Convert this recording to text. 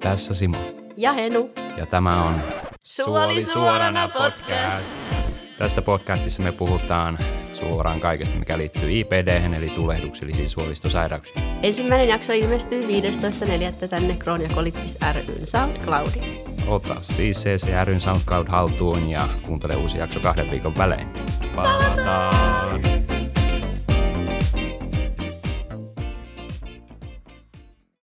Tässä Simo. Ja Henu. Ja tämä on Suoli suorana podcast. Tässä podcastissa me puhutaan suoraan kaikesta, mikä liittyy IPD, eli tulehduksellisiin suolistosairauksiin. Ensimmäinen jakso ilmestyy 15.4. tänne Kroon ja Colitis ryn SoundCloudiin. Ota siis CCRyn SoundCloud haltuun ja kuuntele uusi jakso kahden viikon välein. Palataan!